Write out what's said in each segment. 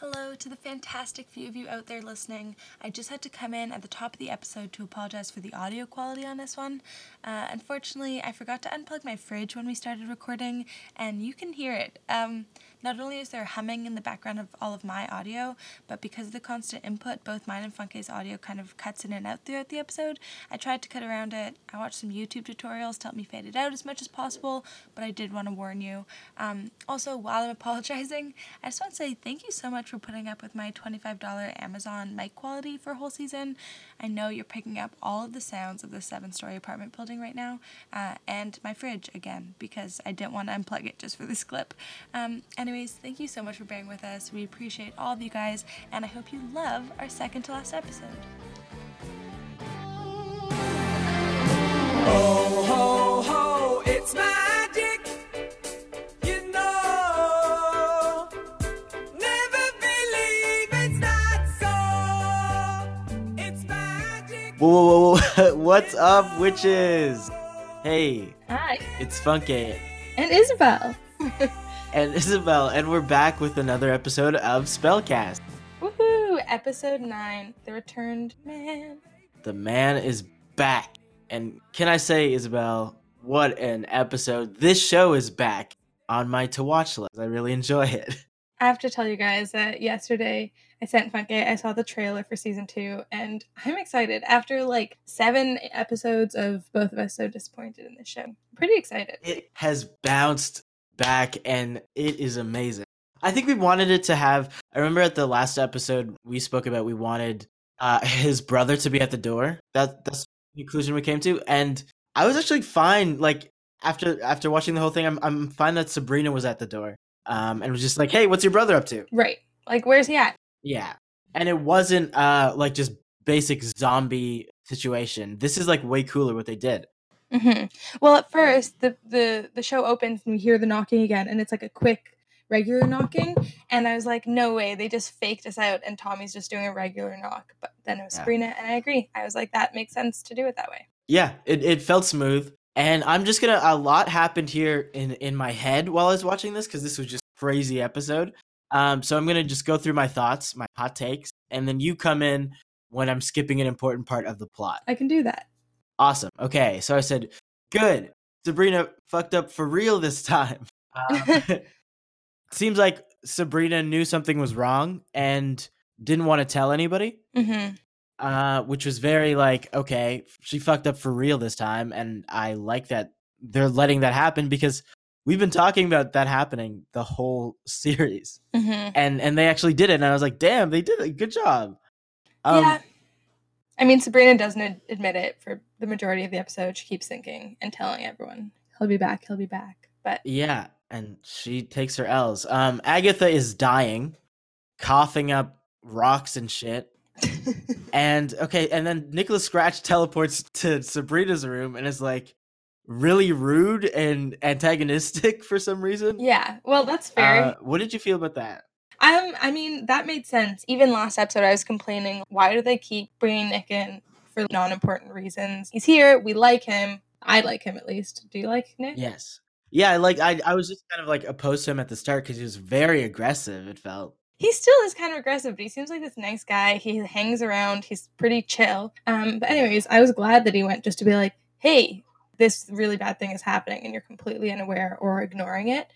Hello to the fantastic few of you out there listening. I just had to come in at the top of the episode to apologize for the audio quality on this one. Uh, unfortunately, I forgot to unplug my fridge when we started recording, and you can hear it. Um, not only is there humming in the background of all of my audio, but because of the constant input, both mine and Funke's audio kind of cuts in and out throughout the episode. I tried to cut around it. I watched some YouTube tutorials to help me fade it out as much as possible, but I did want to warn you. Um, also, while I'm apologizing, I just want to say thank you so much for putting up with my $25 Amazon mic quality for a whole season. I know you're picking up all of the sounds of the seven story apartment building right now, uh, and my fridge again, because I didn't want to unplug it just for this clip. Um, anyways, thank you so much for bearing with us. We appreciate all of you guys, and I hope you love our second to last episode. Ho, ho, ho, it's magic. Whoa, whoa, whoa, whoa. What's up, witches? Hey, Hi, it's Funke and Isabel. and Isabel, and we're back with another episode of Spellcast. Woohoo! Episode 9 The Returned Man. The man is back. And can I say, Isabel, what an episode. This show is back on my to watch list. I really enjoy it. I have to tell you guys that yesterday I sent Funke, I saw the trailer for season two, and I'm excited. After like seven episodes of both of us so disappointed in this show, I'm pretty excited. It has bounced back and it is amazing. I think we wanted it to have. I remember at the last episode we spoke about we wanted uh, his brother to be at the door. That that's the conclusion we came to, and I was actually fine. Like after after watching the whole thing, I'm I'm fine that Sabrina was at the door. Um, and was just like, hey, what's your brother up to? Right. Like, where's he at? Yeah, and it wasn't uh like just basic zombie situation. This is like way cooler what they did. hmm Well, at first, the, the, the show opens and we hear the knocking again, and it's like a quick, regular knocking. And I was like, no way, they just faked us out, and Tommy's just doing a regular knock. But then it was Yeah. Sabrina, and I agree. I was like, that makes sense to do it that way. Yeah, it, it felt smooth. And I'm just gonna a lot happened here in in my head while I was watching this because this was just crazy episode. Um, so I'm gonna just go through my thoughts, my hot takes, and then you come in when I'm skipping an important part of the plot. I can do that. Awesome. Okay, so I said, good. Sabrina fucked up for real this time. Um, seems like Sabrina knew something was wrong and didn't want to tell anybody hmm uh, which was very like, okay, she fucked up for real this time, and I like that they're letting that happen because we've been talking about that happening the whole series, hmm and and they actually did it, and I was like, damn, they did it, good job. Um, yeah. I mean, Sabrina doesn't admit it for the majority of the episode. She keeps thinking and telling everyone, he'll be back, he'll be back. But yeah, and she takes her L's. Um, Agatha is dying, coughing up rocks and shit. And okay, and then Nicholas Scratch teleports to Sabrina's room and is like really rude and antagonistic for some reason. yeah, well, that's fair. Uh, what did you feel about that? Um, I mean, that made sense. Even last episode, I was complaining, why do they keep bringing Nick in for non-important reasons? He's here. We like him. I like him at least. Do you like Nick? Yes. Yeah, like I, I was just kind of like opposed to him at the start because he was very aggressive. It felt. He still is kind of aggressive, but he seems like this nice guy. He hangs around. He's pretty chill. Um, but anyways, I was glad that he went just to be like, hey, this really bad thing is happening, and you're completely unaware or ignoring it.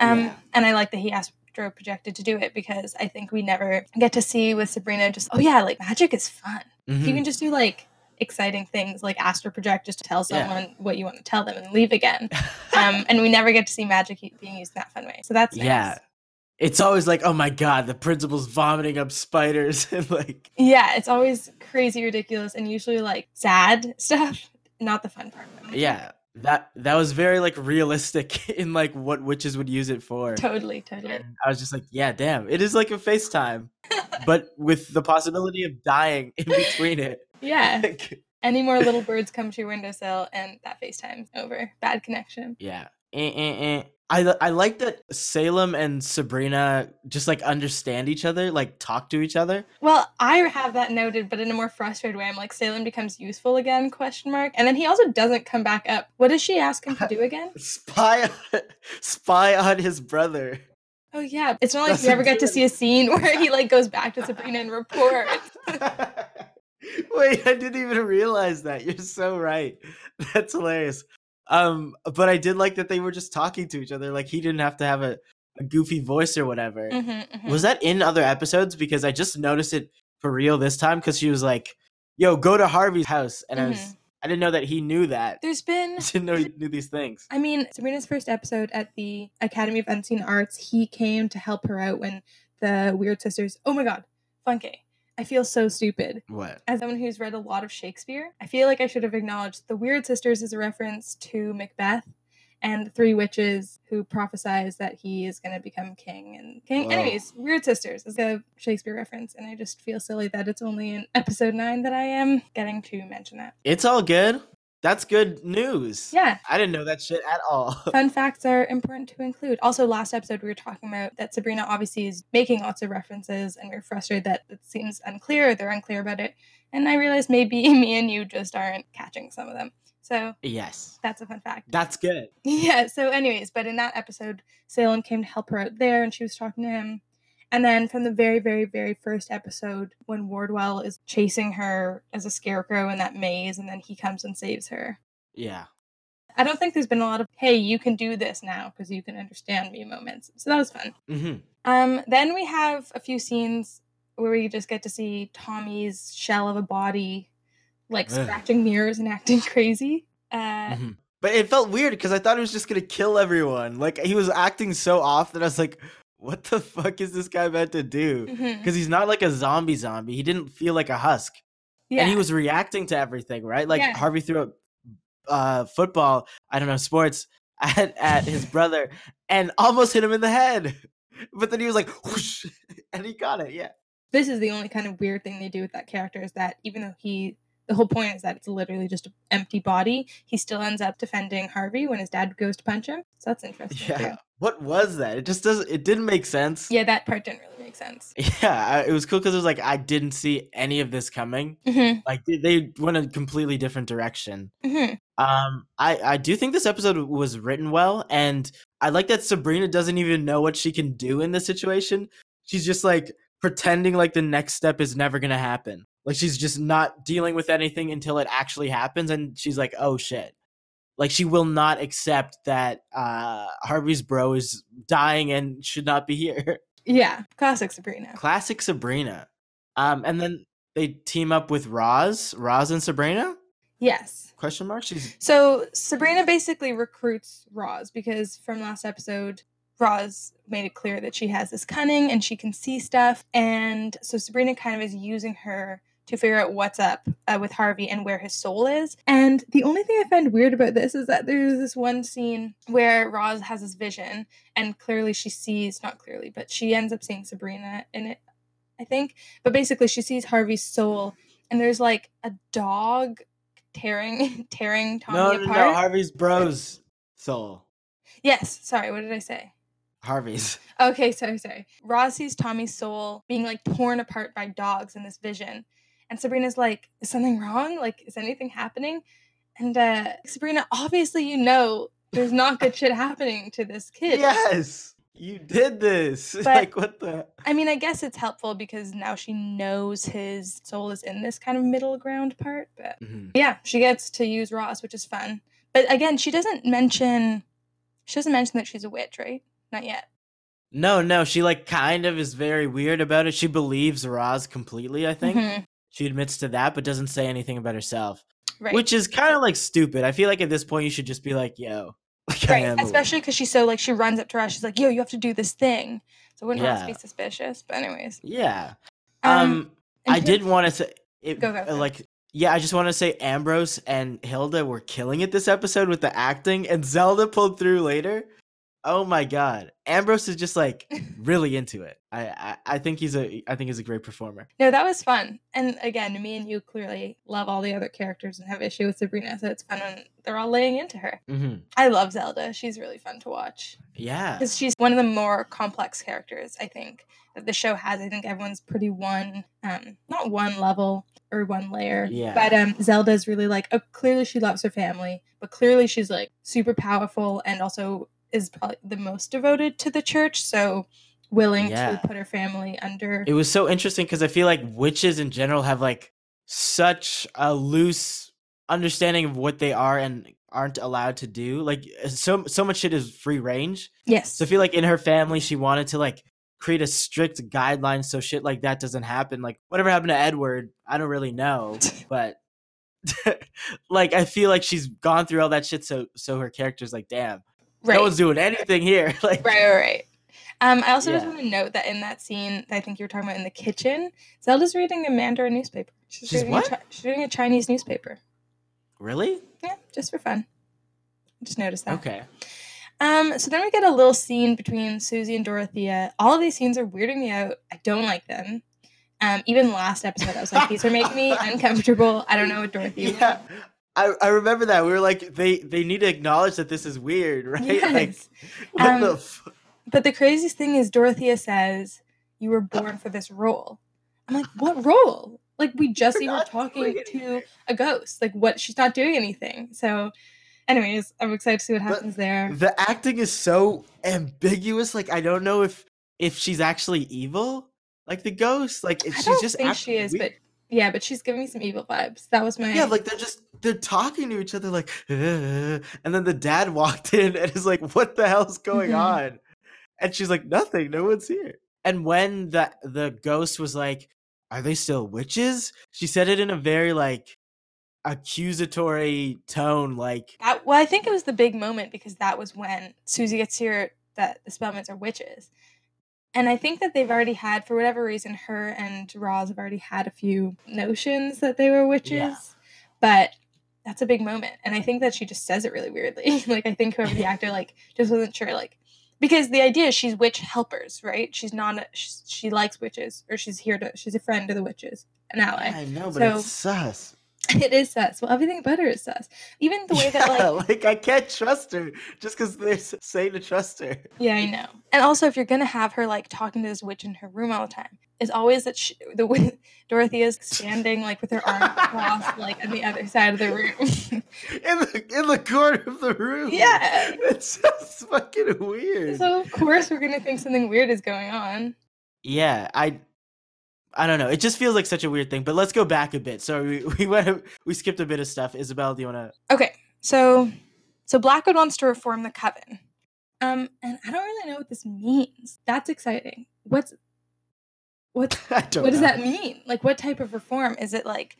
Um, Yeah. and I like that he astro projected to do it because I think we never get to see with Sabrina just, oh yeah, like magic is fun. If you can just do like exciting things like astro project just to tell Yeah. someone what you want to tell them and leave again. Um, and we never get to see magic being used in that fun way. So that's nice. yeah. It's always like, oh my god, the principal's vomiting up spiders and like Yeah, it's always crazy ridiculous and usually like sad stuff, not the fun part. yeah. That that was very like realistic in like what witches would use it for. Totally, totally. And I was just like, yeah, damn. It is like a FaceTime, but with the possibility of dying in between it. Yeah. Like, Any more little birds come to your windowsill and that FaceTime's over. Bad connection. yeah. Eh, eh, eh. I I like that Salem and Sabrina just like understand each other, like talk to each other. Well, I have that noted, but in a more frustrated way. I'm like, Salem becomes useful again? Question mark. And then he also doesn't come back up. What does she ask him to do again? Spy spy on his brother. Oh yeah, it's not like That's you ever get to see a scene where he like goes back to Sabrina and reports. Wait, I didn't even realize that. You're so right. That's hilarious. Um, but I did like that they were just talking to each other. Like he didn't have to have a, a goofy voice or whatever. Mhm, mhm. Was that in other episodes? Because I just noticed it for real this time because she was like, "Yo, go to Harvey's house," and I was Mhm. I didn't know that he knew that. There's been I didn't know he knew these things. I mean, Sabrina's first episode at the Academy of Unseen Arts, he came to help her out when the Weird Sisters. Oh my god, Funke. I feel so stupid. What? As someone who's read a lot of Shakespeare, I feel like I should have acknowledged the Weird Sisters is a reference to Macbeth and the three witches who prophesize that he is going to become king and king. Whoa. Anyways, Weird Sisters is a Shakespeare reference, and I just feel silly that it's only in episode nine that I am getting to mention that. It's all good. That's good news. Yeah, I didn't know that shit at all. fun facts are important to include. Also, last episode we were talking about that Sabrina obviously is making lots of references, and we are frustrated that it seems unclear. They're unclear about it, and I realized maybe me and you just aren't catching some of them. So yes. that's a fun fact. That's good. Yeah. So, anyways, but in that episode, Salem came to help her out there, and she was talking to him. And then from the very, very, very first episode, when Wardwell is chasing her as a scarecrow in that maze, and then he comes and saves her. Yeah. I don't think there's been a lot of "Hey, you can do this now because you can understand me" moments. So that was fun. hmm Um, then we have a few scenes where we just get to see Tommy's shell of a body, like scratching mirrors and acting crazy. Uh, Mhm. But it felt weird because I thought he was just gonna kill everyone. Like he was acting so off that I was like, "What the fuck is this guy meant to do?" Because he's not like a zombie zombie. He didn't feel like a husk, Yeah, and he was reacting to everything, right? Like Yeah. Harvey threw a uh, football. I don't know sports at at his brother and almost hit him in the head. But then he was like, whoosh, and he got it. Yeah. this is the only kind of weird thing they do with that character is that even though he the whole point is that it's literally just an empty body he still ends up defending harvey when his dad goes to punch him so that's interesting Yeah. too. What was that? It just doesn't. It didn't make sense. yeah that part didn't really make sense Yeah. I- It was cool because it was like I didn't see any of this coming. hmm Like they, they went a completely different direction. hmm Um, I I do think this episode was written well, and I like that Sabrina doesn't even know what she can do in this situation. She's just like pretending like the next step is never gonna happen. Like she's just not dealing with anything until it actually happens, and she's like, "Oh shit!" Like she will not accept that uh Harvey's bro is dying and should not be here. yeah classic sabrina Classic Sabrina. Um, and then they team up with Roz, Roz and Sabrina? yes Question mark. She's So Sabrina basically recruits Roz because from last episode, Roz made it clear that she has this cunning and she can see stuff. And so Sabrina kind of is using her to figure out what's up uh, with Harvey and where his soul is. And the only thing I find weird about this is that there's this one scene where Roz has this vision and clearly she sees, not clearly, but she ends up seeing Sabrina in it, I think. But basically, she sees Harvey's soul and there's like a dog tearing tearing Tommy no, no, apart. no. Harvey's bros soul. yes, sorry, what did I say? Harvey's. Okay, sorry, sorry. Roz sees Tommy's soul being like torn apart by dogs in this vision. And Sabrina's like, is something wrong? Like, is anything happening? And uh Sabrina, obviously you know there's not good shit happening to this kid. Yes, you did this. But- like what the? I mean, I guess it's helpful because now she knows his soul is in this kind of middle ground part. But Mhm. yeah, she gets to use Roz, which is fun. But again, she doesn't mention she doesn't mention that she's a witch, right? Not yet. No, no. She like kind of is very weird about it. She believes Roz completely. I think Mhm, she admits to that, but doesn't say anything about herself, Right. which is kind of like stupid. I feel like at this point you should just be like, "Yo, like right. am." a witch." Especially because she's so like she runs up to Roz. She's like, "Yo, you have to do this thing." So wouldn't Roz be suspicious? But anyways, Yeah. um, Um, I did want to say, it, Go, go. like, yeah, I just want to say Ambrose and Hilda were killing it this episode with the acting, and Zelda pulled through later. Oh my god, Ambrose is just like really into it. I, I, I think he's a, I think he's a great performer. no, that was fun. And again, me and you clearly love all the other characters and have issue with Sabrina, so it's fun when they're all laying into her. hmm I love Zelda. She's really fun to watch. Yeah, because she's one of the more complex characters I think that the show has. I think everyone's pretty one, um, not one level or one layer. Yeah. But um, Zelda's really like, oh, clearly she loves her family, but clearly she's like super powerful and also is probably the most devoted to the church, so willing Yeah. to put her family under. It was so interesting because I feel like witches in general have like such a loose understanding of what they are and aren't allowed to do. Like uh, so so much shit is free range. yes. So I feel like in her family she wanted to like create a strict guideline so shit like that doesn't happen. Like whatever happened to Edward, I don't really know, but like I feel like she's gone through all that shit so so her character's like, damn, right. no one's doing anything here. like right, right, right. Um, I also just want to note that in that scene, that I think you were talking about in the kitchen, Zelda's reading a Mandarin newspaper. She's, She's reading what? A she's reading a Chinese newspaper. Really? Yeah, just for fun. Just noticed that. Okay. Um, so then we get a little scene between Susie and Dorothea. All of these scenes are weirding me out. I don't like them. Um, even last episode, I was like, these are making me uncomfortable. I don't know what Dorothea. Yeah. I, I remember that. We were like, they they need to acknowledge that this is weird, right? Like Yes. what Um, the f- But the craziest thing is Dorothea says, You were born for this role. I'm like, what role? Like we just We're see her talking to a ghost. Like what she's not doing anything. So anyways, I'm excited to see what But happens there. the acting is so ambiguous. Like I don't know if if she's actually evil, like the ghost. Like if I she's just think she is, weird. but yeah, but she's giving me some evil vibes. That was my yeah, like they're just they're talking to each other like, "Uh," and then the dad walked in and is like, "What the hell's going Mhm. on?" And she's like, "Nothing. No one's here." And when the the ghost was like, "Are they still witches?" She said it in a very like accusatory tone, like, That, well, I think it was the big moment because that was when Susie gets here that the Spellmans are witches. And I think that they've already had, for whatever reason, her and Roz have already had a few notions that they were witches. Yeah. But that's a big moment. And I think that she just says it really weirdly. like, I think whoever the actor, like, just wasn't sure, like, because the idea is she's witch helpers, right? She's not, a, she's, she likes witches, or she's here to, she's a friend of the witches, an ally. I know, but So- it's sus. It is sus. Well, everything about her is sus. Even the way that, like, like I can't trust her just because they're saying to trust her. Yeah, I know. And also, if you're gonna have her like talking to this witch in her room all the time, it's always that she, the wi- Dorothea's standing like with her arms crossed, like on the other side of the room. in the in the corner of the room. Yeah. it's just fucking weird. so of course we're gonna think something weird is going on. yeah, I I don't know. It just feels like such a weird thing. But let's go back a bit. So we we went we skipped a bit of stuff. Isabel, do you want to? Okay, so so Blackwood wants to reform the coven, um, and I don't really know what this means. That's exciting. What's what? to? I don't. What does that mean? Like, what type of reform is it? Like,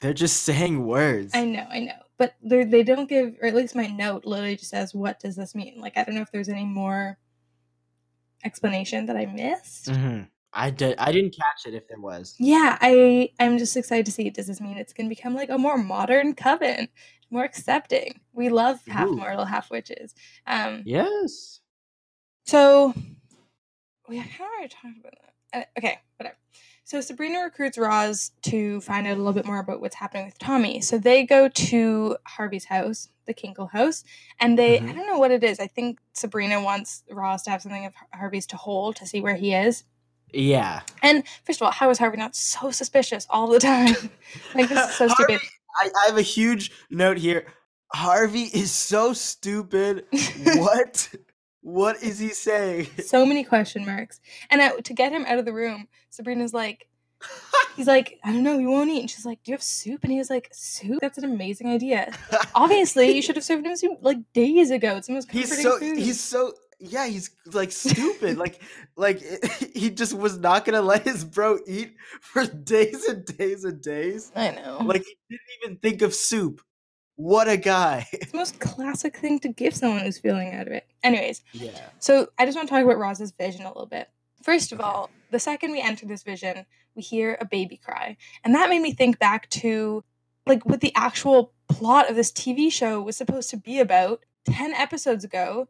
They're just saying words. I know, I know, but they they don't give, or at least my note literally just says, "What does this mean?" Like, I don't know if there's any more explanation that I missed. Mhm. I did. I didn't catch it if there was. Yeah, I I'm just excited to see. Does this mean it's going to become like a more modern coven, more accepting? We love half Ooh. mortal, half witches. Um, Yes. so we how are we talking about that? Uh, okay, whatever. So Sabrina recruits Roz to find out a little bit more about what's happening with Tommy. So they go to Harvey's house, the Kinkle house, and they I Mhm. don't know what it is. I think Sabrina wants Roz to have something of Harvey's to hold to see where he is. Yeah. And first of all, how is Harvey not so suspicious all the time? like this is so stupid. I, I have a huge note here. Harvey is so stupid. what? What is he saying? so many question marks. And I, to get him out of the room, Sabrina's like, he's like, I don't know, you won't eat. And she's like, Do you have soup? And he was like, Soup? That's an amazing idea. Obviously, you should have served him soup like days ago. It's the most comforting he's so food. he's so yeah he's like stupid like like he just was not gonna let his bro eat for days and days and days I know. like he didn't even think of soup what a guy it's the most classic thing to give someone who's feeling out of it. Anyways, yeah So I just want to talk about Roz's vision a little bit. First of all, the second we enter this vision, we hear a baby cry. And that made me think back to like what the actual plot of this TV show was supposed to be about 10 episodes ago.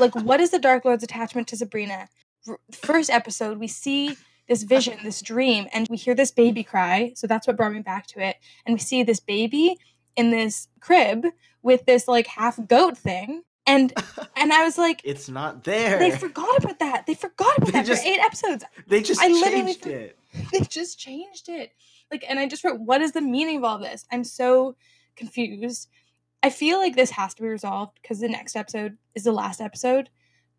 Like, what is the Dark Lord's attachment to Sabrina? R- First episode, we see this vision, this dream, and we hear this baby cry. So that's what brought me back to it. And we see this baby in this crib with this like half goat thing. And and I was like, it's not there they forgot about that. They forgot about They that just- for eight episodes. They just I changed it They just changed it. Like, and I just wrote, what is the meaning of all this? I'm so confused. I feel like this has to be resolved because the next episode is the last episode.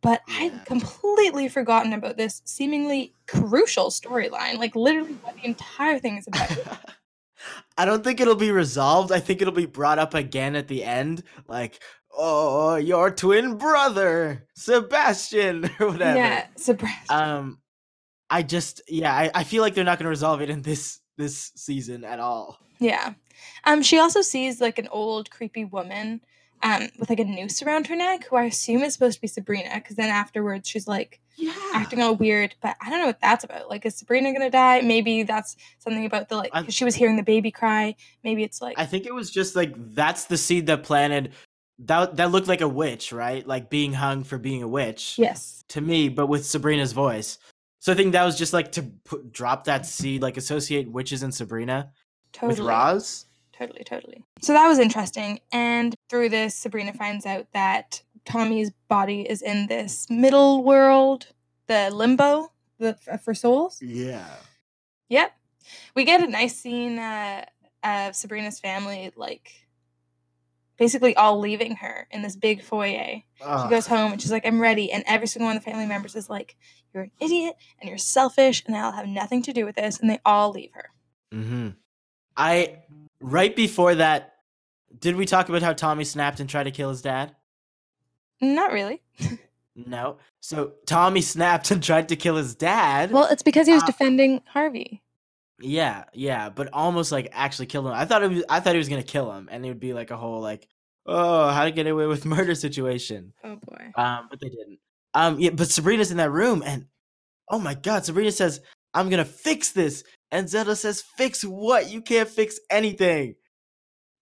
But Yeah. I'd completely forgotten about this seemingly crucial storyline. Like literally what the entire thing is about. I don't think it'll be resolved. I think it'll be brought up again at the end, like, oh, your twin brother, Sebastian, or whatever. yeah, surprise. Um, I just, yeah, I, I feel like they're not going to resolve it in this this season at all. Yeah. Um, she also sees like an old creepy woman um with like a noose around her neck, who I assume is supposed to be Sabrina, because then afterwards she's like Yeah. acting all weird, but I don't know what that's about. Like, is Sabrina gonna die? Maybe that's something about the like I- 'cause she was hearing the baby cry. Maybe it's like I think it was just like that's the seed that planted that that looked like a witch, right? Like being hung for being a witch. yes, To me, but with Sabrina's voice. So I think that was just like to put, drop that seed, like associate witches and Sabrina totally, with Roz. totally, totally. So that was interesting. And through this, Sabrina finds out that Tommy's body is in this middle world, the limbo, the for souls. Yeah. Yep. We get a nice scene uh, of Sabrina's family, like basically all leaving her in this big foyer. She goes home and she's like, I'm ready. And every single one of the family members is like, You're an idiot and you're selfish and I'll have nothing to do with this. And they all leave her. Mm-hmm. I right before that, did we talk about how Tommy snapped and tried to kill his dad? Not really. No. So Tommy snapped and tried to kill his dad. Well, it's because he was Uh, defending Harvey. yeah, yeah, but almost like actually killed him. I thought it was. I thought he was gonna kill him, and it would be like a whole like, oh, how to get away with murder situation. Oh boy. Um, but they didn't. Um, yeah, but Sabrina's in that room, and oh my god, Sabrina says, "I'm gonna fix this," and Zelda says, "Fix what? You can't fix anything."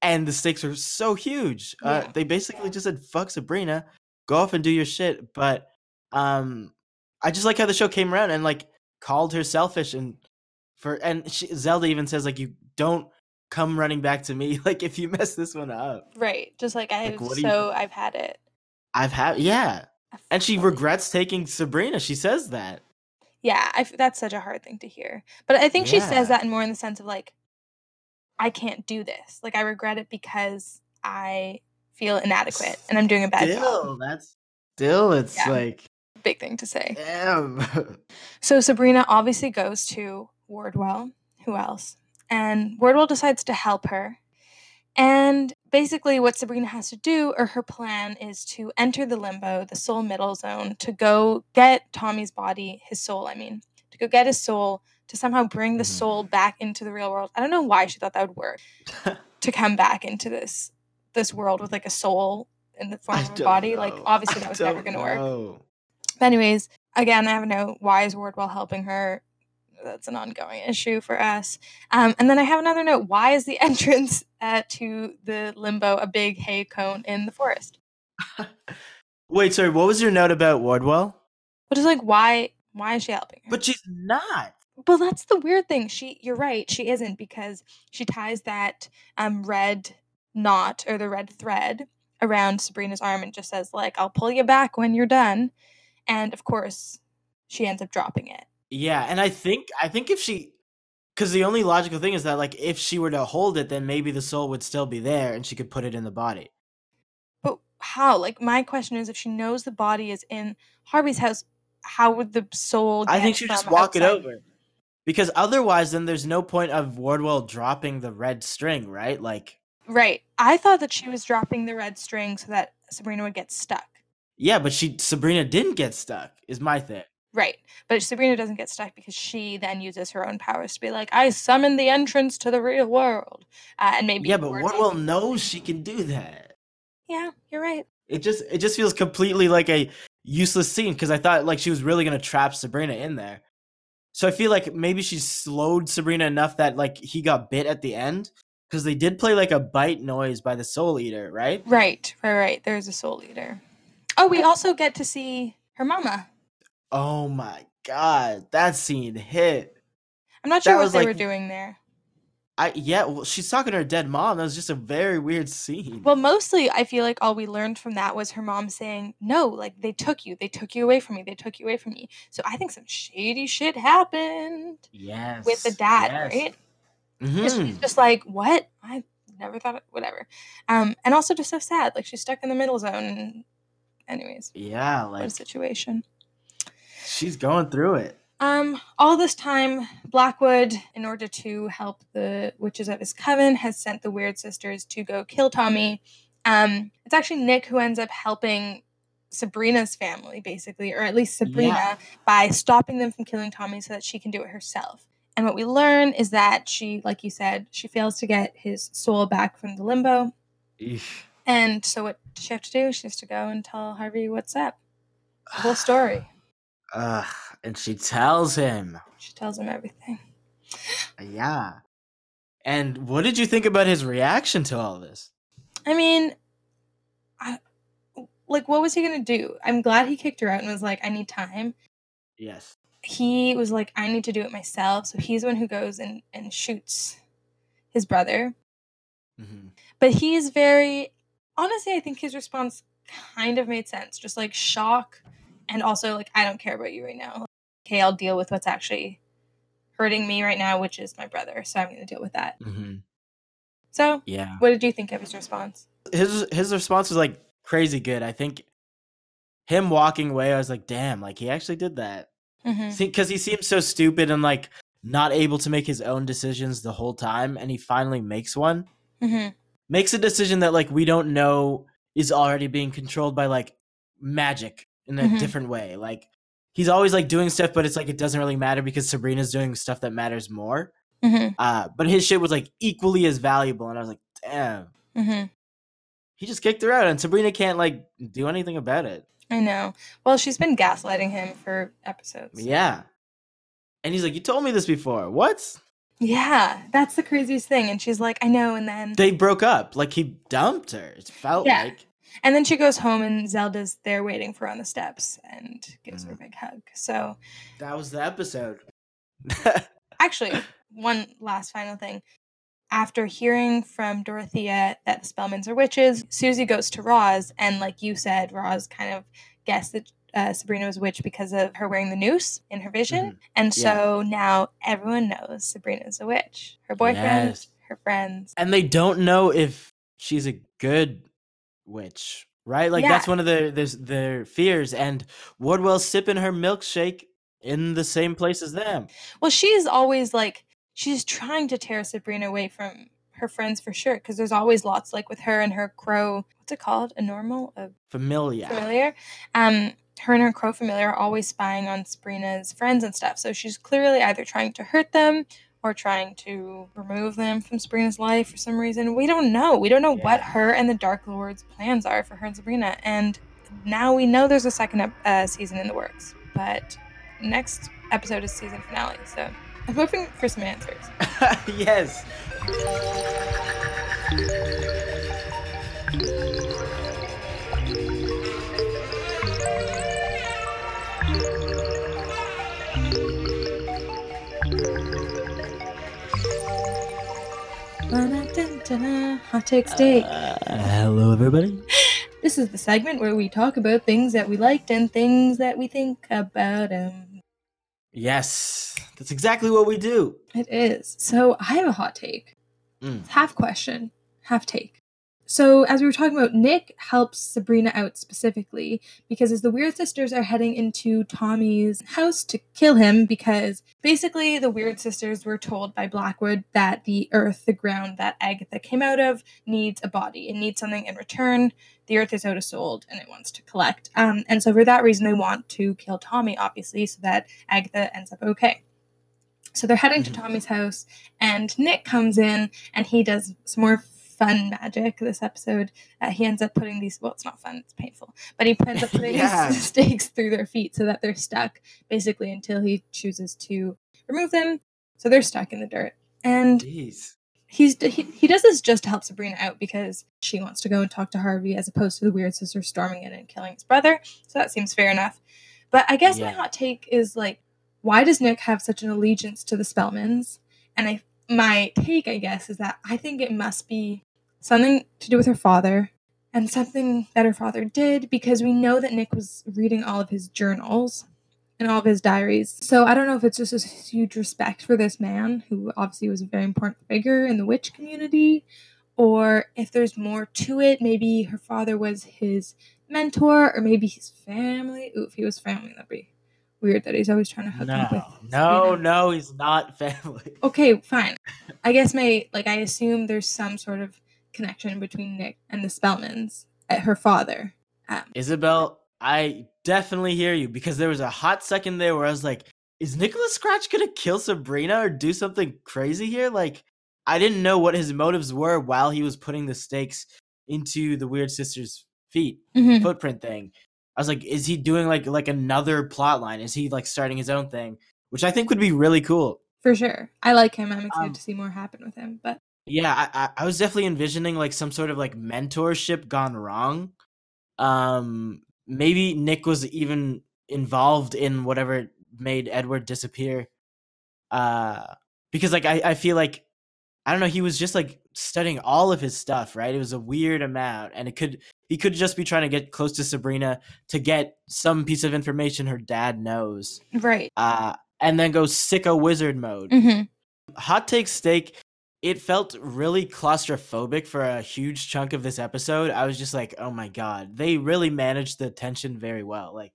And the stakes are so huge. Uh, they basically just said, "Fuck Sabrina, go off and do your shit." But um, I just like how the show came around and like called her selfish and for and she, Zelda even says like, "You don't." Come running back to me, like if you mess this one up. Right. Just like I Like, do you- so I've had it. I've had, yeah, and she regrets taking Sabrina. She says that. Yeah, I that's such a hard thing to hear. But I think she says that in more in the sense of like, I can't do this. Like I regret it because I feel inadequate and I'm doing a bad job. Still, that's still. It's Yeah. like, Big thing to say. damn. So Sabrina obviously goes to Wardwell. Who else? And Wardwell decides to help her. And basically, what Sabrina has to do, or her plan, is to enter the limbo, the soul middle zone, to go get Tommy's body, his soul, I mean, to go get his soul, to somehow bring the Mhm. soul back into the real world. I don't know why she thought that would work to come back into this this world with like a soul in the form of a body. Like obviously that was never going to work. But anyways, again, I have no why is while helping her? That's an ongoing issue for us. Um, and then I have another note. Why is the entrance uh, to the limbo a big hay cone in the forest? Wait, sorry. What was your note about Wardwell? But it's like, why? Why is she helping her? But she's not. Well, that's the weird thing. She, you're right. She isn't because she ties that um red knot or the red thread around Sabrina's arm and just says like, "I'll pull you back when you're done." And of course, she ends up dropping it. Yeah, and I think I think if she, because the only logical thing is that like if she were to hold it, then maybe the soul would still be there, and she could put it in the body. But how? Like my question is, if she knows the body is in Harvey's house, how would the soul? I think she just walk it over. Because otherwise, then there's no point of Wardwell dropping the red string, right? Like, Right. I thought that she was dropping the red string so that Sabrina would get stuck. yeah, but she Sabrina didn't get stuck. Is my thing. Right. But Sabrina doesn't get stuck because she then uses her own powers to be like, I summoned the entrance to the real world. Uh, and maybe. Yeah, but Wardwell knows she can do that. Yeah, you're right. It just it just feels completely like a useless scene because I thought like she was really gonna trap Sabrina in there. So I feel like maybe she slowed Sabrina enough that like he got bit at the end because they did play like a bite noise by the Soul Eater, right? Right, right, right. There's a soul eater. Oh, we also get to see her mama. Oh my god, that scene hit. I'm not That sure what they like- were doing there. I yeah, well, she's talking to her dead mom. That was just a very weird scene. Well, mostly I feel like all we learned from that was her mom saying, "No, like they took you. They took you away from me. They took you away from me." So I think some shady shit happened yes, with the dad, yes. right? Mhm. She's just like, "What? I never thought it, whatever. Um, and also just so sad. Like she's stuck in the middle zone. Anyways, Yeah, what a like situation. She's going through it. Um, all this time, Blackwood, in order to help the witches of his coven, has sent the Weird Sisters to go kill Tommy. Um, it's actually Nick who ends up helping Sabrina's family, basically, or at least Sabrina, Yeah. by stopping them from killing Tommy so that she can do it herself. And what we learn is that she, like you said, she fails to get his soul back from the limbo. Eesh. And so what does she have to do? She has to go and tell Harvey what's up. The whole story. Ugh, and she tells him. She tells him everything. Yeah. And what did you think about his reaction to all this? I mean, I, like, what was he gonna do? I'm glad he kicked her out and was like, "I need time." Yes. He was like, "I need to do it myself." So he's the one who goes and and shoots his brother. hmm But he's very, honestly, I think his response kind of made sense. Just like shock, and also like, "I don't care about you right now. Okay, I'll deal with what's actually hurting me right now, which is my brother. So I'm gonna deal with that." hmm So, Yeah. what did you think of his response? His his response was like crazy good. I think him walking away, I was like, damn, like he actually did that. Because he seems so stupid and like not able to make his own decisions the whole time, and he finally makes one. hmm Makes a decision that like we don't know is already being controlled by like magic in a Mhm. different way. Like he's always like doing stuff, but it's like it doesn't really matter because Sabrina's doing stuff that matters more. hmm Uh, but his shit was like equally as valuable, and I was like, damn. hmm He just kicked her out, and Sabrina can't like do anything about it. I know. Well, she's been gaslighting him for episodes. Yeah. And he's like, "You told me this before. What?" Yeah, that's the craziest thing. And she's like, I know. And then, They broke up. Like he dumped her. It felt Yeah. like. And then she goes home, and Zelda's there waiting for her on the steps and gives Mm. her a big hug. So, That was the episode. actually, one last final thing. After hearing from Dorothea that the Spellmans are witches, Susie goes to Roz, and like you said, Roz kind of guessed that uh, Sabrina was a witch because of her wearing the noose in her vision, Mhm. and so now everyone knows Sabrina's a witch. Her boyfriend, Yes. her friends. and they don't know if she's a good witch, right? Like Yeah. that's one of their their, their fears. And Wardwell's sipping her milkshake in the same place as them. Well, she's always like she's trying to tear Sabrina away from her friends for sure, because there's always lots like with her and her crow. What's it called? A normal, a Familiar. familiar. Um, her and her crow familiar are always spying on Sabrina's friends and stuff. So she's clearly either trying to hurt them or trying to remove them from Sabrina's life for some reason. We don't know. We don't know what her and the Dark Lord's plans are for her and Sabrina. And now we know there's a second uh, season in the works, but next episode is season finale. So I'm hoping for some answers. yes. Hot take steak. Uh, hello, everybody. This is the segment where we talk about things that we liked and things that we think about them. Yes, that's exactly what we do. It is. So I have a hot take. Mm. Half question, half take. So as we were talking about, Nick helps Sabrina out specifically because as the Weird Sisters are heading into Tommy's house to kill him, because basically the Weird Sisters were told by Blackwood that the earth, the ground that Agatha came out of, needs a body. It needs something in return. The earth is out of sold and it wants to collect. Um, and so for that reason, they want to kill Tommy, obviously, so that Agatha ends up okay. So they're heading to Mhm. Tommy's house, and Nick comes in and he does some more fun magic this episode. Uh, he ends up putting these, well, it's not fun, it's painful, but he ends up putting Yeah. these stakes through their feet so that they're stuck basically until he chooses to remove them. So they're stuck in the dirt. And Jeez. he's he, he does this just to help Sabrina out because she wants to go and talk to Harvey as opposed to the weird sister storming in and killing his brother. So that seems fair enough. But I guess my hot take is like, why does Nick have such an allegiance to the Spellmans? And I my take, I guess, is that I think it must be something to do with her father and something that her father did because we know that Nick was reading all of his journals and all of his diaries. So I don't know if it's just this huge respect for this man who obviously was a very important figure in the witch community or if there's more to it. Maybe her father was his mentor, or maybe his family. Ooh, if he was family, that'd be weird that he's always trying to hook up with. No, no, no, he's not family. Okay, fine. I guess my like I assume there's some sort of connection between Nick and the Spellmans, her father. Um, Isabel, I definitely hear you because there was a hot second there where I was like, is Nicholas Scratch gonna kill Sabrina or do something crazy here? Like, I didn't know what his motives were while he was putting the stakes into the Weird Sister's feet mhm. footprint thing. I was like, is he doing like like another plot line? Is he like starting his own thing? Which I think would be really cool. For sure. I like him. I'm excited Um, to see more happen with him. But Yeah, I, I, I was definitely envisioning like some sort of like mentorship gone wrong. Um, maybe Nick was even involved in whatever made Edward disappear. Uh, because like I, I feel like I don't know, he was just like studying all of his stuff, right? It was a weird amount, and it could he could just be trying to get close to Sabrina to get some piece of information her dad knows. right. Uh, and then go sicko wizard mode Mm-hmm. hot take steak it felt really claustrophobic for a huge chunk of this episode i was just like oh my god they really managed the tension very well like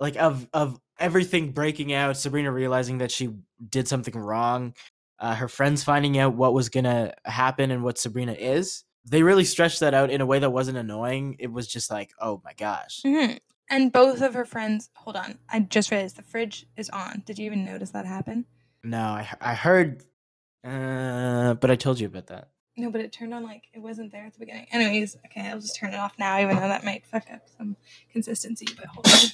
like of of everything breaking out sabrina realizing that she did something wrong uh, her friends finding out what was gonna happen and what sabrina is they really stretched that out in a way that wasn't annoying it was just like oh my gosh hmm And both of her friends. Hold on. I just realized the fridge is on. Did you even notice that happen? no i, I heard uh, but i told you about that No, but it turned on like it wasn't there at the beginning. Anyways, okay, I'll just turn it off now, even though that might fuck up some consistency. But hold on.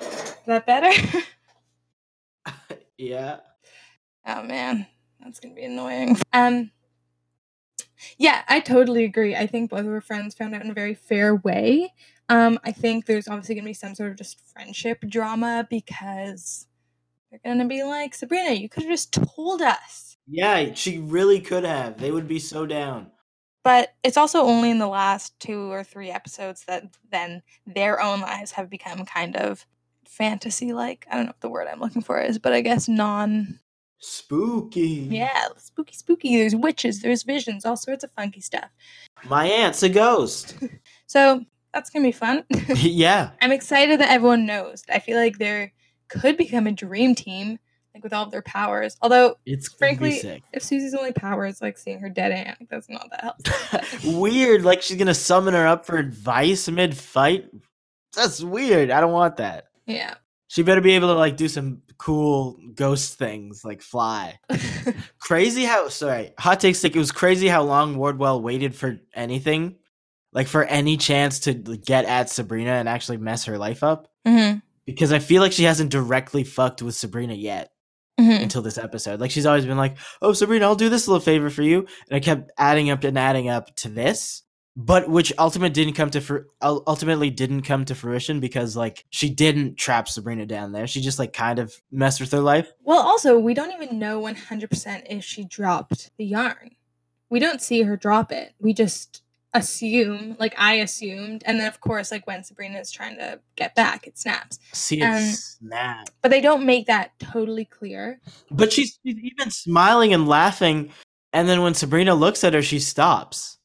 Is that better? yeah Oh man, that's gonna be annoying. Um, yeah, I totally agree. I think both of her friends found out in a very fair way. Um, I think there's obviously gonna be some sort of just friendship drama because they're gonna be like, Sabrina, you could have just told us. Yeah, she really could have. They would be so down. But it's also only in the last two or three episodes that then their own lives have become kind of fantasy like. I don't know what the word I'm looking for is, but I guess non Spooky. Yeah, spooky, spooky. There's witches, there's visions, all sorts of funky stuff. My aunt's a ghost. So that's gonna be fun. yeah. I'm excited that everyone knows. I feel like there could become a dream team, like with all of their powers. Although, It's frankly, if Susie's only power is like seeing her dead aunt, like, that's not that helpful. weird. Like she's gonna summon her up for advice mid fight. That's weird. I don't want that. yeah. She better be able to like do some cool ghost things, like fly. crazy how sorry, hot take stick. It was crazy how long Wardwell waited for anything, like for any chance to get at Sabrina and actually mess her life up. hmm Because I feel like she hasn't directly fucked with Sabrina yet. hmm until this episode. Like she's always been like, "Oh, Sabrina, I'll do this little favor for you," and I kept adding up and adding up to this, but which ultimate didn't come to fr- ultimately didn't come to fruition because like she didn't trap Sabrina down there. She just like kind of messed with her life. Well, also, we don't even know 100% if she dropped the yarn. We don't see her drop it. We just assume, like I assumed, and then of course, like when Sabrina is trying to get back, it snaps. See it Um, snap. But they don't make that totally clear. But she's, she's even smiling and laughing, and then when Sabrina looks at her, she stops.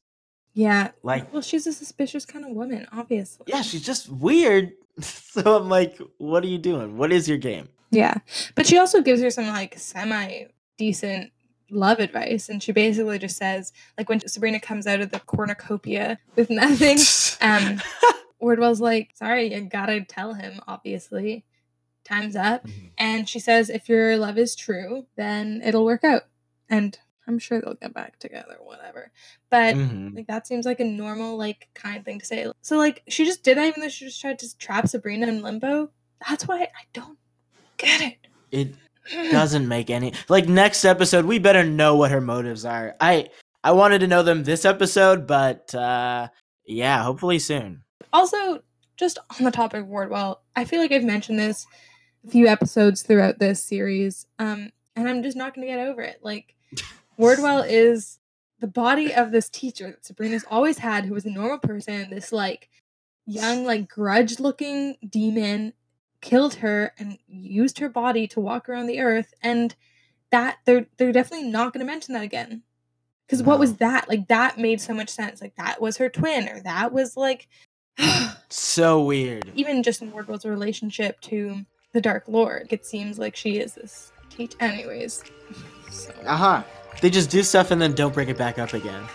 Yeah. Like, Well, she's a suspicious kind of woman, obviously. yeah, she's just weird. so I'm like, what are you doing? What is your game? Yeah. But she also gives her some like semi decent love advice. And she basically just says, like when Sabrina comes out of the cornucopia with nothing, um, Wardwell's like, sorry, you gotta tell him, obviously. Time's up. Mhm. And she says, if your love is true, then it'll work out. And I'm sure they'll get back together, whatever. But Mhm. like that seems like a normal, like kind thing to say. So like she just did that even though she just tried to trap Sabrina in limbo. That's why I don't get it. It doesn't make any like next episode we better know what her motives are i i wanted to know them this episode but uh yeah hopefully soon also, just on the topic of Wardwell, I feel like I've mentioned this a few episodes throughout this series, um, and I'm just not going to get over it. Like, Wardwell is the body of this teacher that Sabrina's always had, who was a normal person, this like young, like grudge looking demon killed her and used her body to walk around the earth and that they're they're definitely not going to mention that again. Because what was that? Like that made so much sense. Like that was her twin or that was like So weird. even just in wardwell's relationship to the dark lord it seems like she is this teach anyways. So, Uh huh. They just do stuff and then don't bring it back up again.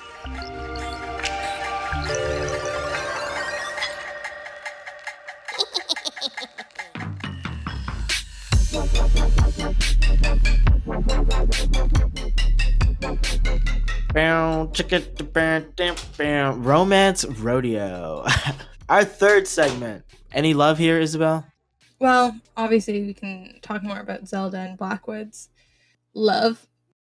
Romance rodeo. Our third segment. Any love here, Isabel? well obviously we can talk more about zelda and blackwoods love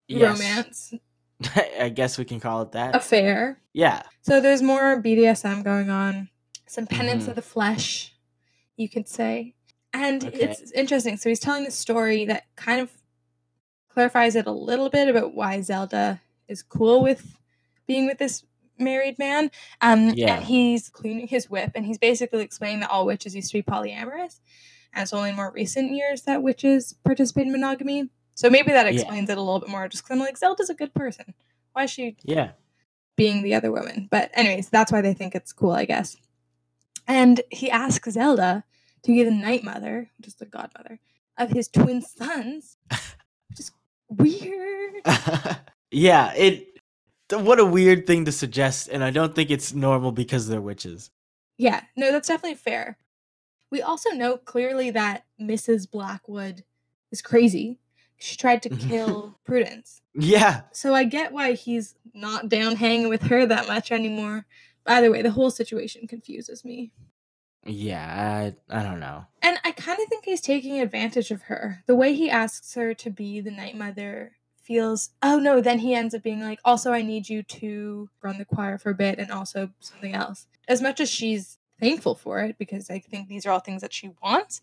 Yes. romance I guess we can call it that. affair Yeah. So there's more BDSM going on, some penance Mhm. of the flesh, you could say. And Okay. it's interesting. So he's telling the story that kind of clarifies it a little bit about why Zelda is cool with being with this married man. Um, Yeah. And he's cleaning his whip, and he's basically explaining that all witches used to be polyamorous, and it's only in more recent years that witches participate in monogamy. So maybe that Yeah. explains it a little bit more. Just because I'm like, Zelda's a good person. Why is she Yeah. being the other woman. But anyways, that's why they think it's cool, I guess. And he asks Zelda to be the night mother, which is the godmother, of his twin sons. Just weird. yeah, it. What a weird thing to suggest, and I don't think it's normal because they're witches. Yeah, no, that's definitely fair. We also know clearly that Mrs. Blackwood is crazy. She tried to kill Prudence. Yeah, So I get why he's not down hanging with her that much anymore. By the way, the whole situation confuses me. yeah. I, I don't know. And I kind of think he's taking advantage of her. The way he asks her to be the night mother feels, oh no, then he ends up being like, also, I need you to run the choir for a bit and also something else. As much as she's thankful for it, because I think these are all things that she wants,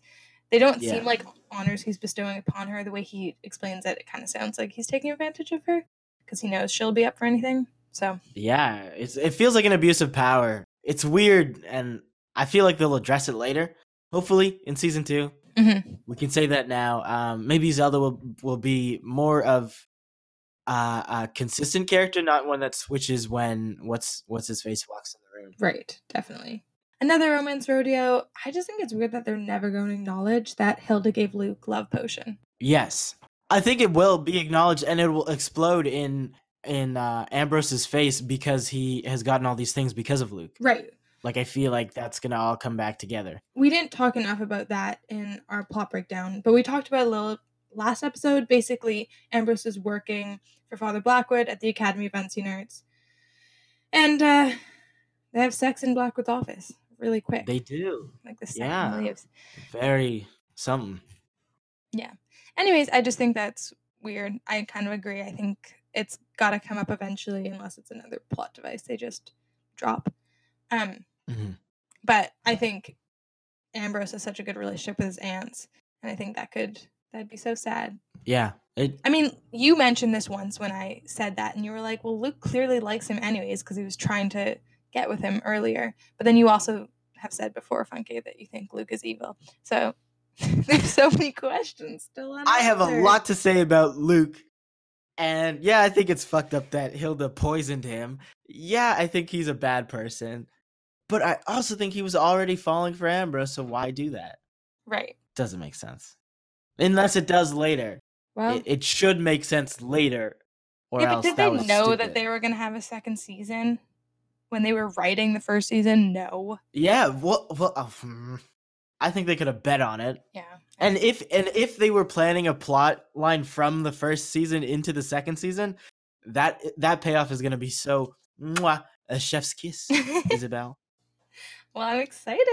they don't Yeah. seem like honors he's bestowing upon her. The way he explains it, it kind of sounds like he's taking advantage of her because he knows she'll be up for anything. So, Yeah, it's it feels like an abuse of power. It's weird, and I feel like they'll address it later. Hopefully, in season 2 Mhm. we can say that now. Um, maybe Zelda will will be more of uh, a consistent character, not one that switches when what's what's his face walks in the room. Right, definitely. Another romance rodeo. I just think it's weird that they're never going to acknowledge that Hilda gave Luke love potion. Yes, I think it will be acknowledged, and it will explode in in uh, Ambrose's face because he has gotten all these things because of Luke. Right. Like I feel like that's gonna all come back together. We didn't talk enough about that in our plot breakdown, but we talked about it a little last episode. Basically, Ambrose is working for Father Blackwood at the Academy of Unseen Arts. And uh, they have sex in Blackwood's office really quick. They do like the second yeah. leaves. very something. Yeah. Anyways, I just think that's weird. I kind of agree. I think it's got to come up eventually, unless it's another plot device they just drop. Um, Mhm. but I think Ambrose has such a good relationship with his aunts, and I think that could that'd be so sad. Yeah, it I mean, you mentioned this once when I said that, and you were like, "Well, Luke clearly likes him anyways because he was trying to get with him earlier." But then you also have said before, Funke, that you think Luke is evil. So there's so many questions still. I have a lot to say about Luke. And yeah, I think it's fucked up that Hilda poisoned him. Yeah, I think he's a bad person. But I also think he was already falling for Ambrose, so why do that? Right. Doesn't make sense. Unless it does later. Well, It, it should make sense later. Or yeah, but did they know that they were going to have a second season when they were writing the first season? No. Yeah, well, well uh, hmm. I think they could have bet on it. Yeah. And if and if they were planning a plot line from the first season into the second season, that that payoff is going to be so mwah, a chef's kiss, Isabel. well, I'm excited.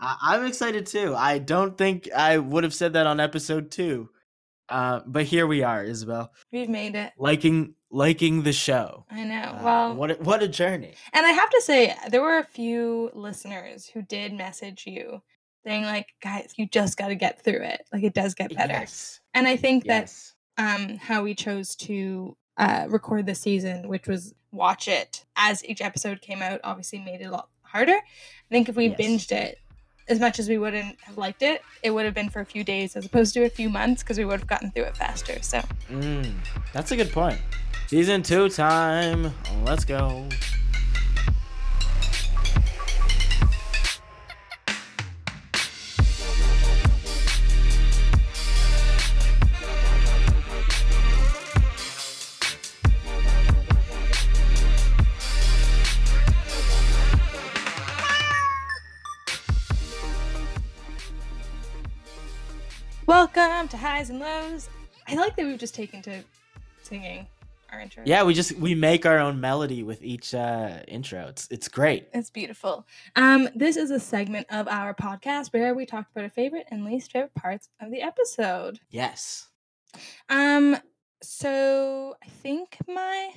I, I'm excited too. I don't think I would have said that on episode two, uh, but here we are, Isabel, We've made it. liking liking the show. I know. Uh, well, what a, what a journey! And I have to say, there were a few listeners who did message you saying, like, guys, you just got to get through it. Like, it does get better. Yes, And I think that yes, um, how we chose to uh, record this season, which was watch it as each episode came out, obviously made it a lot harder. I think if we Yes. binged it, as much as we wouldn't have liked it, it would have been for a few days as opposed to a few months because we would have gotten through it faster. So Mm, that's a good point. Season two time. Let's go. Welcome to highs and lows. I like that we've just taken to singing our intro. Yeah, we just we make our own melody with each uh intro. It's it's great. It's beautiful. Um, this is a segment of our podcast where we talk about our favorite and least favorite parts of the episode. Yes. Um, so I think my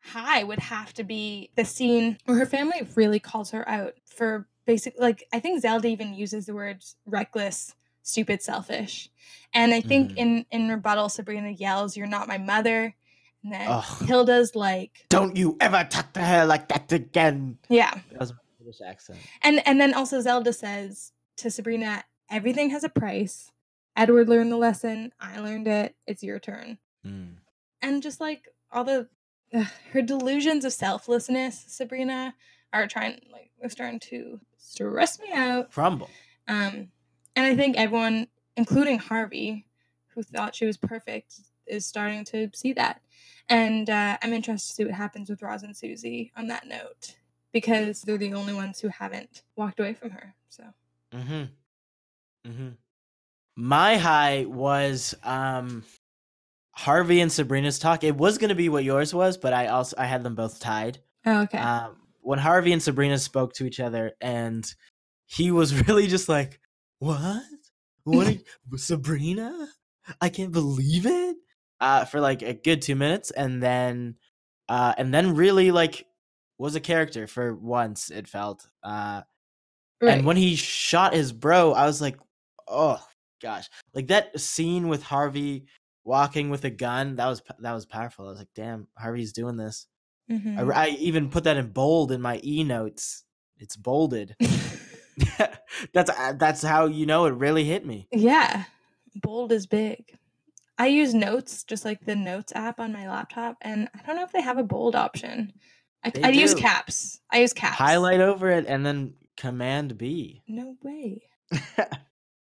high would have to be the scene where her family really calls her out for basic like I think Zelda even uses the words reckless, stupid, selfish. And I think Mhm. in in rebuttal Sabrina yells, You're not my mother. And then Ugh. Hilda's like Don't you ever talk to her like that again. Yeah. That was my British accent. And and then also Zelda says to Sabrina, everything has a price. Edward learned the lesson. I learned it. It's your turn. Mm. And just like all the ugh, her delusions of selflessness, Sabrina, are trying like they're starting to stress me out. Crumble. Um, and I think everyone, including Harvey, who thought she was perfect, is starting to see that. And uh, I'm interested to see what happens with Roz and Susie on that note because they're the only ones who haven't walked away from her. So Mm-hmm. Mm-hmm. My high was um Harvey and Sabrina's talk. It was gonna be what yours was, but I also I had them both tied. oh, okay. Um when Harvey and Sabrina spoke to each other and he was really just like, What? What you, Sabrina? I can't believe it. Uh for like a good two minutes and then uh and then really like was a character for once it felt. Uh right. and when he shot his bro, I was like, oh gosh, like that scene with Harvey walking with a gun. That was that was powerful. I was like, damn, Harvey's doing this. Mhm. I, I even put that in bold in my e notes. It's bolded. that's uh, that's how you know it really hit me. yeah, bold is big. I use Notes, just like the Notes app on my laptop, and I don't know if they have a bold option. I, I use caps. I use caps. Highlight over it and then Command B. No way.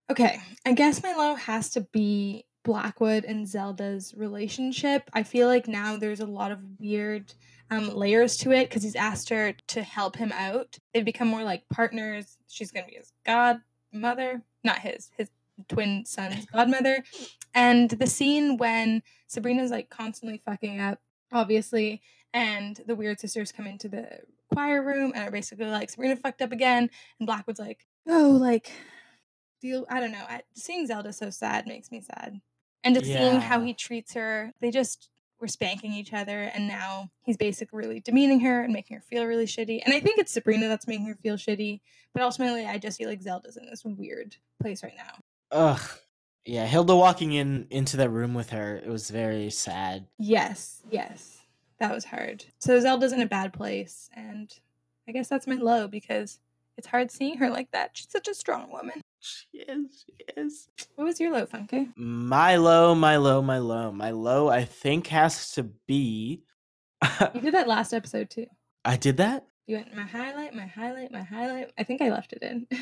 Okay, I guess my low has to be Blackwood and Zelda's relationship. I feel like now there's a lot of weird um, layers to it because he's asked her to help him out. They've become more like partners. She's gonna be his godmother, not his, his twin son's godmother. And the scene when Sabrina's like constantly fucking up, obviously, and the weird sisters come into the choir room and are basically like, Sabrina fucked up again. And Blackwood's like, oh, like, deal. I don't know. I, seeing Zelda so sad makes me sad. And just seeing how he treats her, they just were spanking each other. And now he's basically really demeaning her and making her feel really shitty. And I think it's Sabrina that's making her feel shitty. But ultimately, I just feel like Zelda's in this weird place right now. Ugh. Yeah, Hilda walking in into that room with her, it was very sad. Yes, yes. That was hard. So Zelda's in a bad place. And I guess that's my low because it's hard seeing her like that. She's such a strong woman. She is, she is. What was your low, Funke? My low, my low, my low. My low, I think, has to be. You did that last episode too. I did that? You went my highlight, my highlight, my highlight. I think I left it in.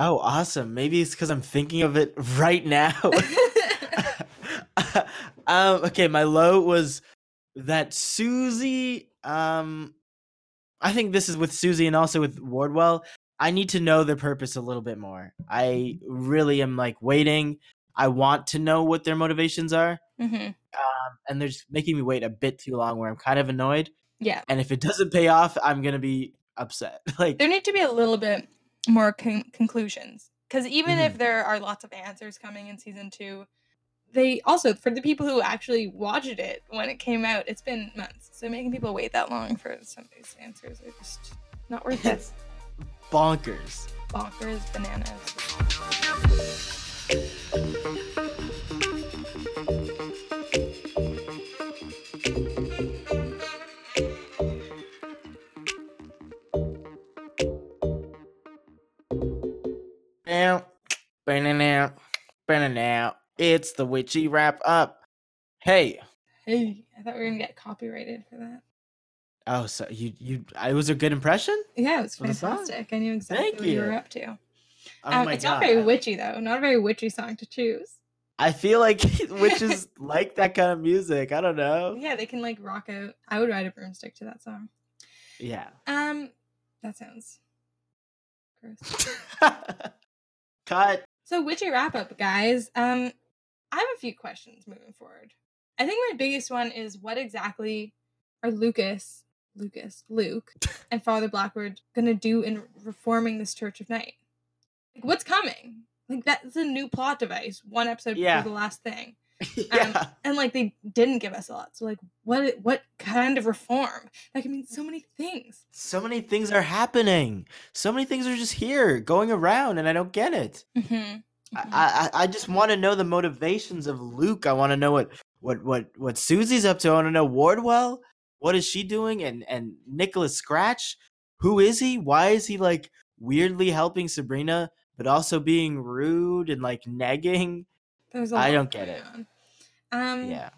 Oh, awesome. Maybe it's because I'm thinking of it right now. um, okay, my low was that Susie. Um, I think this is with Susie and also with Wardwell. I need to know their purpose a little bit more. I really am like waiting. I want to know what their motivations are, hmm um, and they're just making me wait a bit too long. Where I'm kind of annoyed, Yeah. and if it doesn't pay off, I'm gonna be upset. like, There need to be a little bit more con- conclusions. Because even Mhm. if there are lots of answers coming in season two, they also, for the people who actually watched it when it came out, it's been months. So making people wait that long for some of these answers are just not worth it. it's bonkers. Bonkers, bananas. Ba-na-now, ba-na-now. It's the witchy wrap up. Hey. Hey, I thought we were gonna get copyrighted for that. Oh, so you you I was a good impression? Yeah, it was For the song? fantastic. I knew exactly Thank what you. you. were up to. Oh um, my it's god. not very witchy though. Not a very witchy song to choose. I feel like witches like that kind of music. I don't know. Yeah, they can like rock out. I would ride a broomstick to that song. Yeah. Um, that sounds gross. Cut. So witchy wrap up, guys. Um, I have a few questions moving forward. I think my biggest one is what exactly are Lucas, Lucas, Luke, and Father Blackwood gonna do in reforming this Church of Night? Like, what's coming? Like that's a new plot device. One episode Yeah. before the last thing, yeah. and like they didn't give us a lot. So like, what what kind of reform? That can mean so many things. so many things are happening. So many things are just here, going around, and I don't get it. Mm-hmm. I, I I just want to know the motivations of Luke. I want to know what what what what Susie's up to. I want to know Wardwell. What is she doing? And and Nicholas Scratch. Who is he? Why is he like weirdly helping Sabrina, but also being rude and like negging? There's a I lot don't get it. on. Um, Yeah.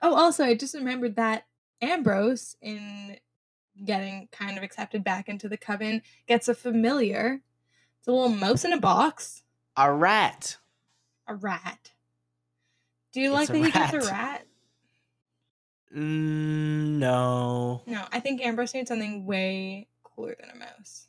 Oh, also, I just remembered that Ambrose, in getting kind of accepted back into the coven, gets a familiar. It's a little mouse in a box, A rat. a rat. Do you It's like that he gets a rat? Mm, no. No, I think Ambrose needs something way cooler than a mouse.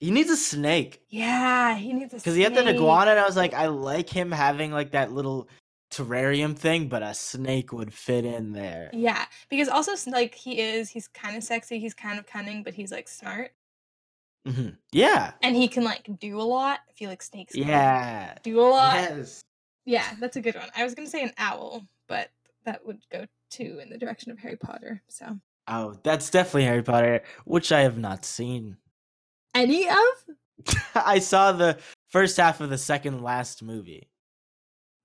He needs a snake. Yeah, he needs a snake. Because he had the iguana, and I was like, I like him having like that little terrarium thing, but a snake would fit in there. Yeah, because also like he is, he's kind of sexy, he's kind of cunning, but he's like smart, hmm Yeah. and he can like do a lot. I feel like snakes. can Yeah. do a lot. Yes. Yeah, that's a good one. I was gonna say an owl, but that would go too in the direction of Harry Potter. So Oh, that's definitely Harry Potter, which I have not seen. any of I saw the first half of the second last movie.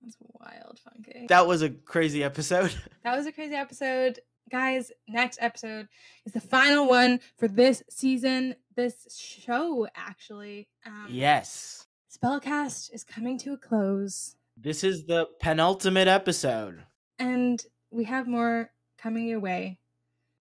that's wild, Funke. That, was a crazy episode. That was a crazy episode, guys. Next episode is the final one for this season, this show. Actually, um, yes. Spellcast is coming to a close, This is the penultimate episode. and we have more coming your way.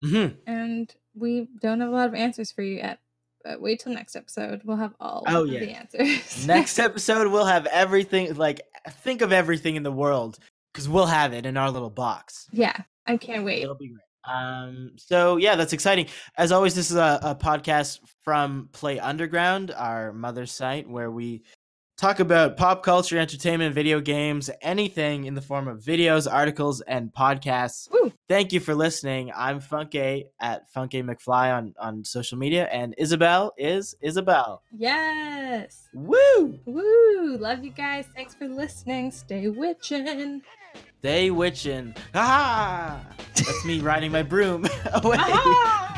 hmm And we don't have a lot of answers for you yet. But wait till next episode. We'll have all Oh, of yeah. the answers. Next episode, we'll have everything. Like, think of everything in the world, because we'll have it in our little box. yeah, I can't wait. It'll be great. Um, so yeah, that's exciting. As always, this is a, a podcast from Play Underground, our mother site, where we talk about pop culture, entertainment, video games, anything in the form of videos, articles, and podcasts. Woo. Thank you for listening. I'm Funke at Funke McFly on on social media, and Isabel is Isabel. Yes. Woo! Woo! Love you guys. Thanks for listening. Stay witching. Stay witching. Ah! That's me riding my broom away. Ah!